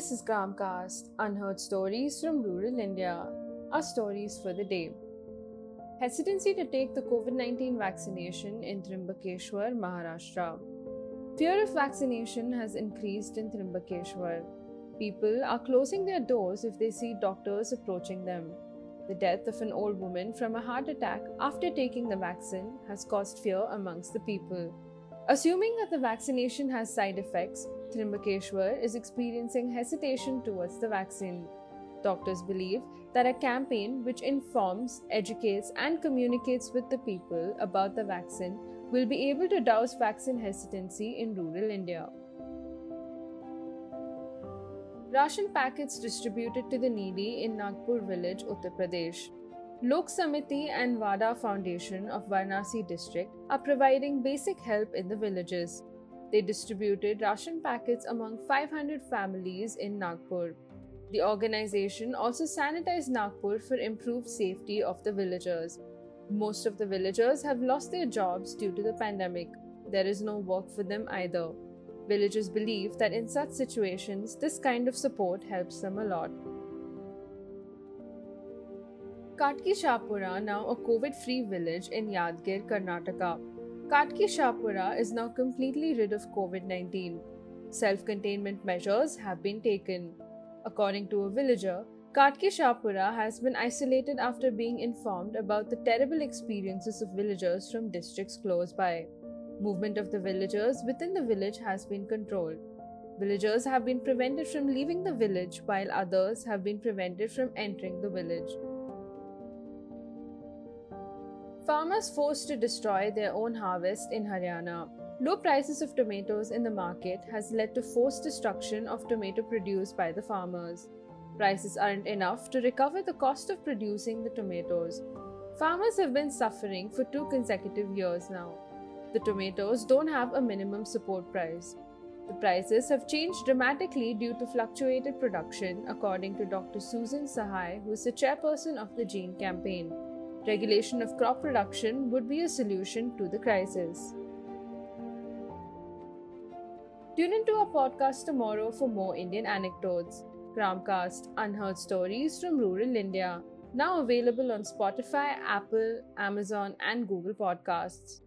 This is Gramcast, unheard stories from rural India. Our stories for the day. Hesitancy to take the COVID 19 vaccination in Trimbakeshwar, Maharashtra. Fear of vaccination has increased in Trimbakeshwar. People are closing their doors if they see doctors approaching them. The death of an old woman from a heart attack after taking the vaccine has caused fear amongst the people. Assuming that the vaccination has side effects, Trimbakeshwar is experiencing hesitation towards the vaccine. Doctors believe that a campaign which informs, educates, and communicates with the people about the vaccine will be able to douse vaccine hesitancy in rural India. Ration packets distributed to the needy in Nagpur village, Uttar Pradesh. Lok Samiti and Vada Foundation of Varanasi district are providing basic help in the villages. They distributed ration packets among 500 families in Nagpur. The organization also sanitized Nagpur for improved safety of the villagers. Most of the villagers have lost their jobs due to the pandemic. There is no work for them either. Villagers believe that in such situations, this kind of support helps them a lot. Katki Shahpura, now a COVID free village in Yadgir, Karnataka. Katki Shahpura is now completely rid of COVID 19. Self containment measures have been taken. According to a villager, Katki Shahpura has been isolated after being informed about the terrible experiences of villagers from districts close by. Movement of the villagers within the village has been controlled. Villagers have been prevented from leaving the village while others have been prevented from entering the village. Farmers forced to destroy their own harvest in Haryana. Low prices of tomatoes in the market has led to forced destruction of tomato produced by the farmers. Prices aren't enough to recover the cost of producing the tomatoes. Farmers have been suffering for two consecutive years now. The tomatoes don't have a minimum support price. The prices have changed dramatically due to fluctuated production, according to Dr. Suman Sahai, who is the chairperson of the GENE campaign. Regulation of crop production would be a solution to the crisis. Tune into our podcast tomorrow for more Indian anecdotes. Gramcast Unheard Stories from Rural India. Now available on Spotify, Apple, Amazon, and Google Podcasts.